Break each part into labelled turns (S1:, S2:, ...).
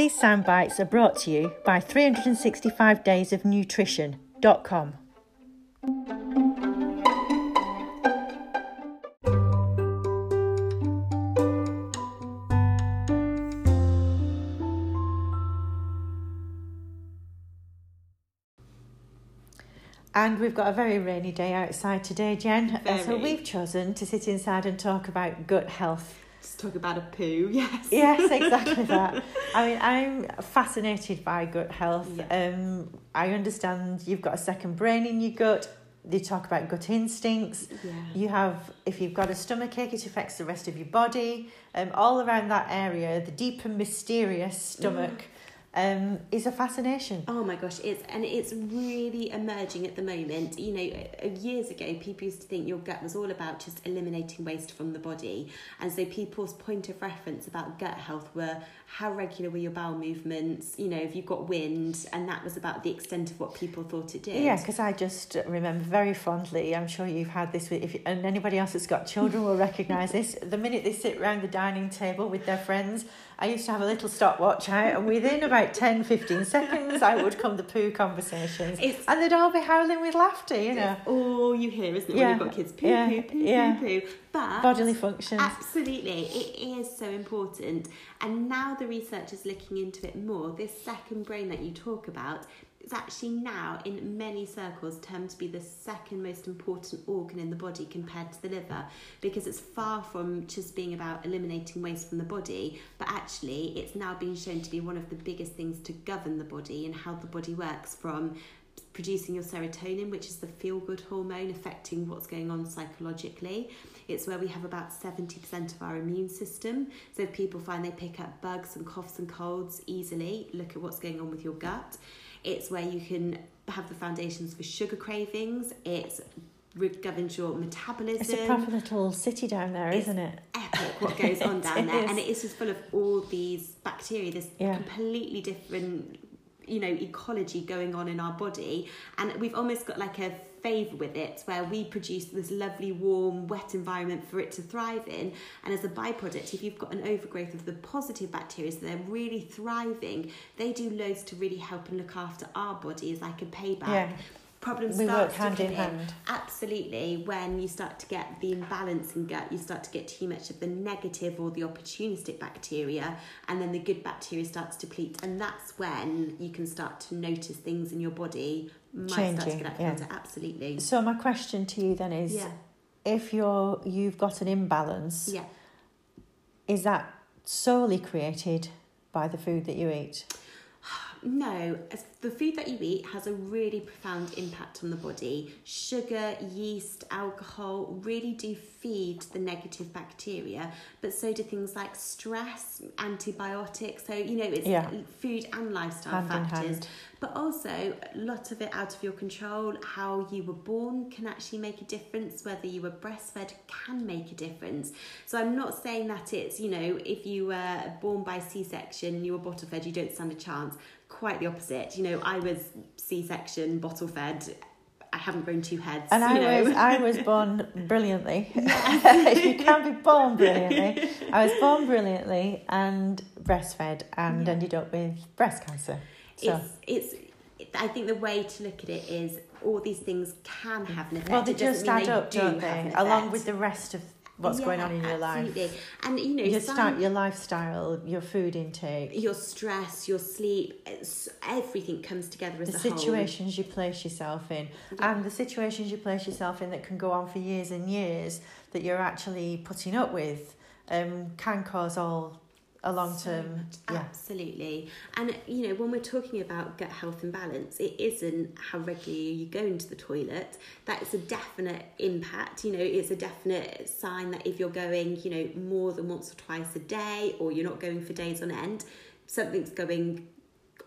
S1: These sound bites are brought to you by 365 Days of Nutrition.com. And we've got a very rainy day outside today, Jen. Uh, So we've chosen to sit inside and talk about gut health.
S2: Just talk about a poo, yes.
S1: Yes, exactly that. I mean, I'm fascinated by gut health.
S2: Yeah.
S1: Um, I understand you've got a second brain in your gut. They talk about gut instincts.
S2: Yeah.
S1: You have, if you've got a stomach ache, it affects the rest of your body. Um, all around that area, the deep and mysterious stomach um, is a fascination.
S2: Oh my gosh, it's and it's really emerging at the moment. You know, uh, years ago, people used to think your gut was all about just eliminating waste from the body, and so people's point of reference about gut health were how regular were your bowel movements. You know, if you got wind, and that was about the extent of what people thought it did.
S1: Yeah, because I just remember very fondly. I'm sure you've had this with, if and anybody else that's got children will recognise this. The minute they sit round the dining table with their friends, I used to have a little stopwatch out, and within about 10, 15 seconds, I would come the poo conversations,
S2: It's-
S1: and they'd all be howling with laughter. You know,
S2: all you hear, isn't it?
S1: Yeah,
S2: When you've got kids, poo,
S1: yeah,
S2: poo, poo,
S1: yeah.
S2: poo, poo. But
S1: bodily functions.
S2: Absolutely, it is so important. And now the research is looking into it more. This second brain that you talk about is actually now, in many circles, termed to be the second most important organ in the body compared to the liver because it's far from just being about eliminating waste from the body, but actually, it's now being shown to be one of the biggest things to govern the body and how the body works from producing your serotonin, which is the feel good hormone affecting what's going on psychologically. It's where we have about 70% of our immune system. So if people find they pick up bugs and coughs and colds easily, look at what's going on with your gut. It's where you can have the foundations for sugar cravings. It's governs your metabolism
S1: It's a proper little city down there,
S2: It's
S1: isn't it?
S2: epic what goes on down there and it is just full of all these bacteria this
S1: Yeah.
S2: completely different you know ecology going on in our body. And we've almost got like a favour with it where we produce this lovely warm wet environment for it to thrive in. And as a byproduct if you've got an overgrowth of the positive bacteria so they're really thriving they do loads to really help and look after our body as like a payback.
S1: Yeah.
S2: Problems
S1: We
S2: start
S1: work
S2: to
S1: hand in hand.
S2: Absolutely. When you start to get the imbalance in gut, you start to get too much of the negative or the opportunistic bacteria, and then the good bacteria starts to deplete. And that's when you can start to notice things in your body might start to
S1: Changing,
S2: get out
S1: yeah.
S2: Absolutely.
S1: So my question to you then is,
S2: Yeah.
S1: if you're you've got an imbalance,
S2: Yeah.
S1: is that solely created by the food that you eat?
S2: No, as the food that you eat has a really profound impact on the body. Sugar, yeast, alcohol really do feed the negative bacteria, but so do things like stress, antibiotics. So, you know, it's
S1: Yeah.
S2: food and lifestyle
S1: Hand
S2: factors. But also, a lot of it out of your control. How you were born can actually make a difference. Whether you were breastfed can make a difference. So I'm not saying that it's you know if you were born by C-section, you were bottle fed, you don't stand a chance. Quite the opposite. You know, I was C-section, bottle fed. I haven't grown two heads.
S1: And I
S2: know.
S1: was I was born brilliantly. you can be born brilliantly. I was born brilliantly and breastfed and
S2: Yeah.
S1: ended up with breast cancer. So
S2: it's it's. I think the way to look at it is all these things can have an effect.
S1: well, they just add up,
S2: do
S1: don't they? Along with the rest of what's going on in your life.
S2: And you know,
S1: You
S2: some-
S1: start your lifestyle, your food intake,
S2: your stress, your sleep, everything comes together as
S1: the
S2: a whole.
S1: situations you place yourself in,
S2: Yeah.
S1: and the situations you place yourself in that can go on for years and years that you're actually putting up with, um, can cause all a long term.
S2: So
S1: yeah.
S2: Absolutely. And, you know, when we're talking about gut health and balance, it isn't how regularly you go into the toilet. That is a definite impact. You know, it's a definite sign that if you're going, you know, more than once or twice a day or you're not going for days on end, something's going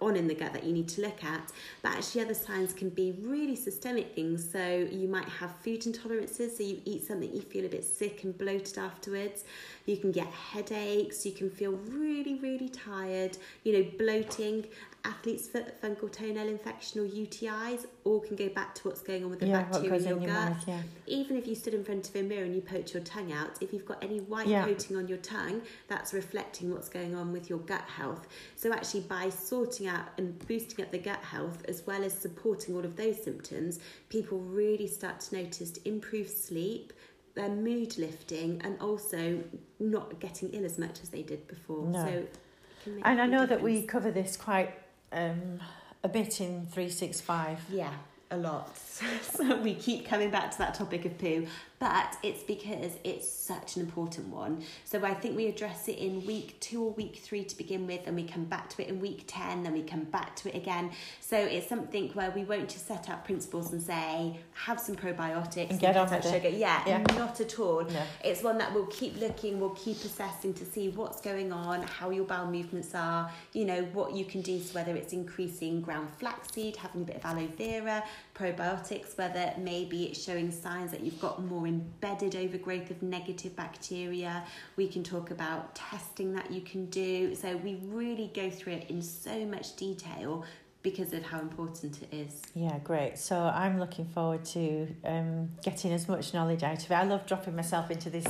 S2: on in the gut that you need to look at. But actually, other signs can be really systemic things. So you might have food intolerances. So you eat something, you feel a bit sick and bloated afterwards. You can get headaches. You can feel really, really tired. You know, bloating. Athlete's foot, fungal toenail infection, or UTIs, all can go back to what's going on with the
S1: Yeah,
S2: bacteria in your
S1: in your
S2: gut.
S1: mouth, yeah.
S2: Even if you stood in front of a mirror and you poked your tongue out, if you've got any white
S1: Yeah.
S2: coating on your tongue, that's reflecting what's going on with your gut health. So, actually, by sorting out and boosting up the gut health, as well as supporting all of those symptoms, people really start to notice improved sleep, their mood lifting, and also not getting ill as much as they did before.
S1: No.
S2: So, it can make
S1: And I know that we cover this quite um, a bit in 365.
S2: Yeah, a lot. so we keep coming back to that topic of poo, but it's because it's such an important one. So I think we address it in week two or week three to begin with, and we come back to it in week 10, then we come back to it again. So it's something where we won't just set out principles and say, have some probiotics
S1: And get on with it.
S2: sugar. Yeah,
S1: Yeah.
S2: not at all.
S1: No.
S2: It's one that we'll keep looking, we'll keep assessing to see what's going on, how your bowel movements are, you know, what you can do, so whether it's increasing ground flaxseed, having a bit of aloe vera, probiotics, whether maybe it's showing signs that you've got more embedded overgrowth of negative bacteria. We can talk about testing that you can do. So we really go through it in so much detail because of how important it is.
S1: Yeah, great. So I'm looking forward to um, getting as much knowledge out of it. I love dropping myself into this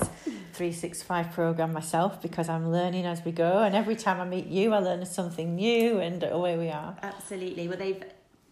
S1: 365 program myself because I'm learning as we go. And every time I meet you, I learn something new, and away we are.
S2: Absolutely. Well, they've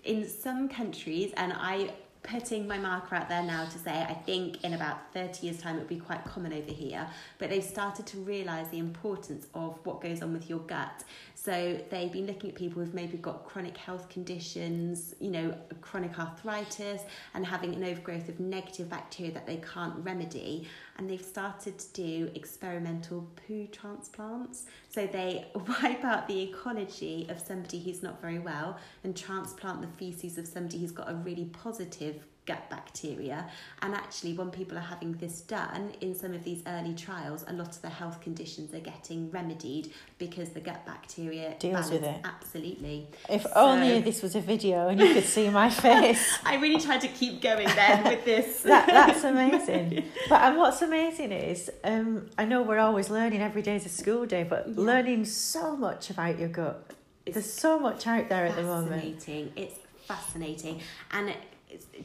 S2: in some countries, and I putting my marker out there now to say I think in about 30 years' time it will be quite common over here, but they've started to realise the importance of what goes on with your gut. So they've been looking at people who've maybe got chronic health conditions, you know, chronic arthritis, and having an overgrowth of negative bacteria that they can't remedy. And they've started to do experimental poo transplants. So they wipe out the ecology of somebody who's not very well and transplant the feces of somebody who's got a really positive gut bacteria. And actually, when people are having this done in some of these early trials, a lot of their health conditions are getting remedied because the gut bacteria
S1: Deals with it.
S2: Absolutely.
S1: If
S2: So-
S1: only this was a video and you could see my face.
S2: I really tried to keep going then with this.
S1: that, that's amazing. But and what's amazing is, um, I know we're always learning. Every day is a school day, but
S2: Yeah.
S1: learning so much about your gut. There's so much out there at the moment.
S2: fascinating. It's fascinating, and it's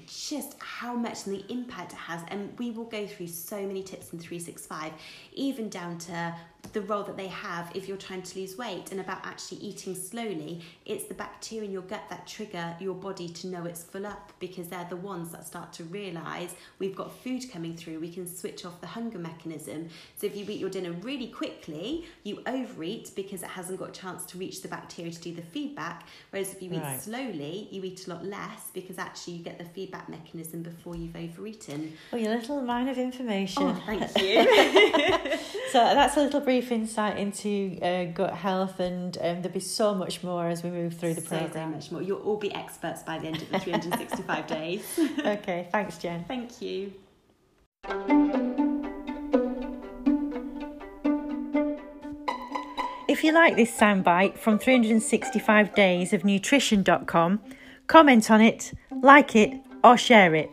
S2: just how much and the impact it has. And we will go through so many tips in three six five, even down to the role that they have if you're trying to lose weight and about actually eating slowly. It's the bacteria in your gut that trigger your body to know it's full up because they're the ones that start to realize we've got food coming through. We can switch off the hunger mechanism. So if you eat your dinner really quickly, you overeat because it hasn't got a chance to reach the bacteria to do the feedback. Whereas if you eat
S1: Right.
S2: slowly, you eat a lot less because actually you get the feedback mechanism before you've overeaten.
S1: Oh, your little mine of information.
S2: Oh, thank you.
S1: So that's a little brief insight into uh, gut health, and um, there'll be so much more as we move through the
S2: so, so
S1: program.
S2: much more. You'll all be experts by the end of the 365 days.
S1: okay, thanks, Jen.
S2: Thank you.
S1: If you like this soundbite from 365 days of nutrition.com, comment on it, like it, or share it.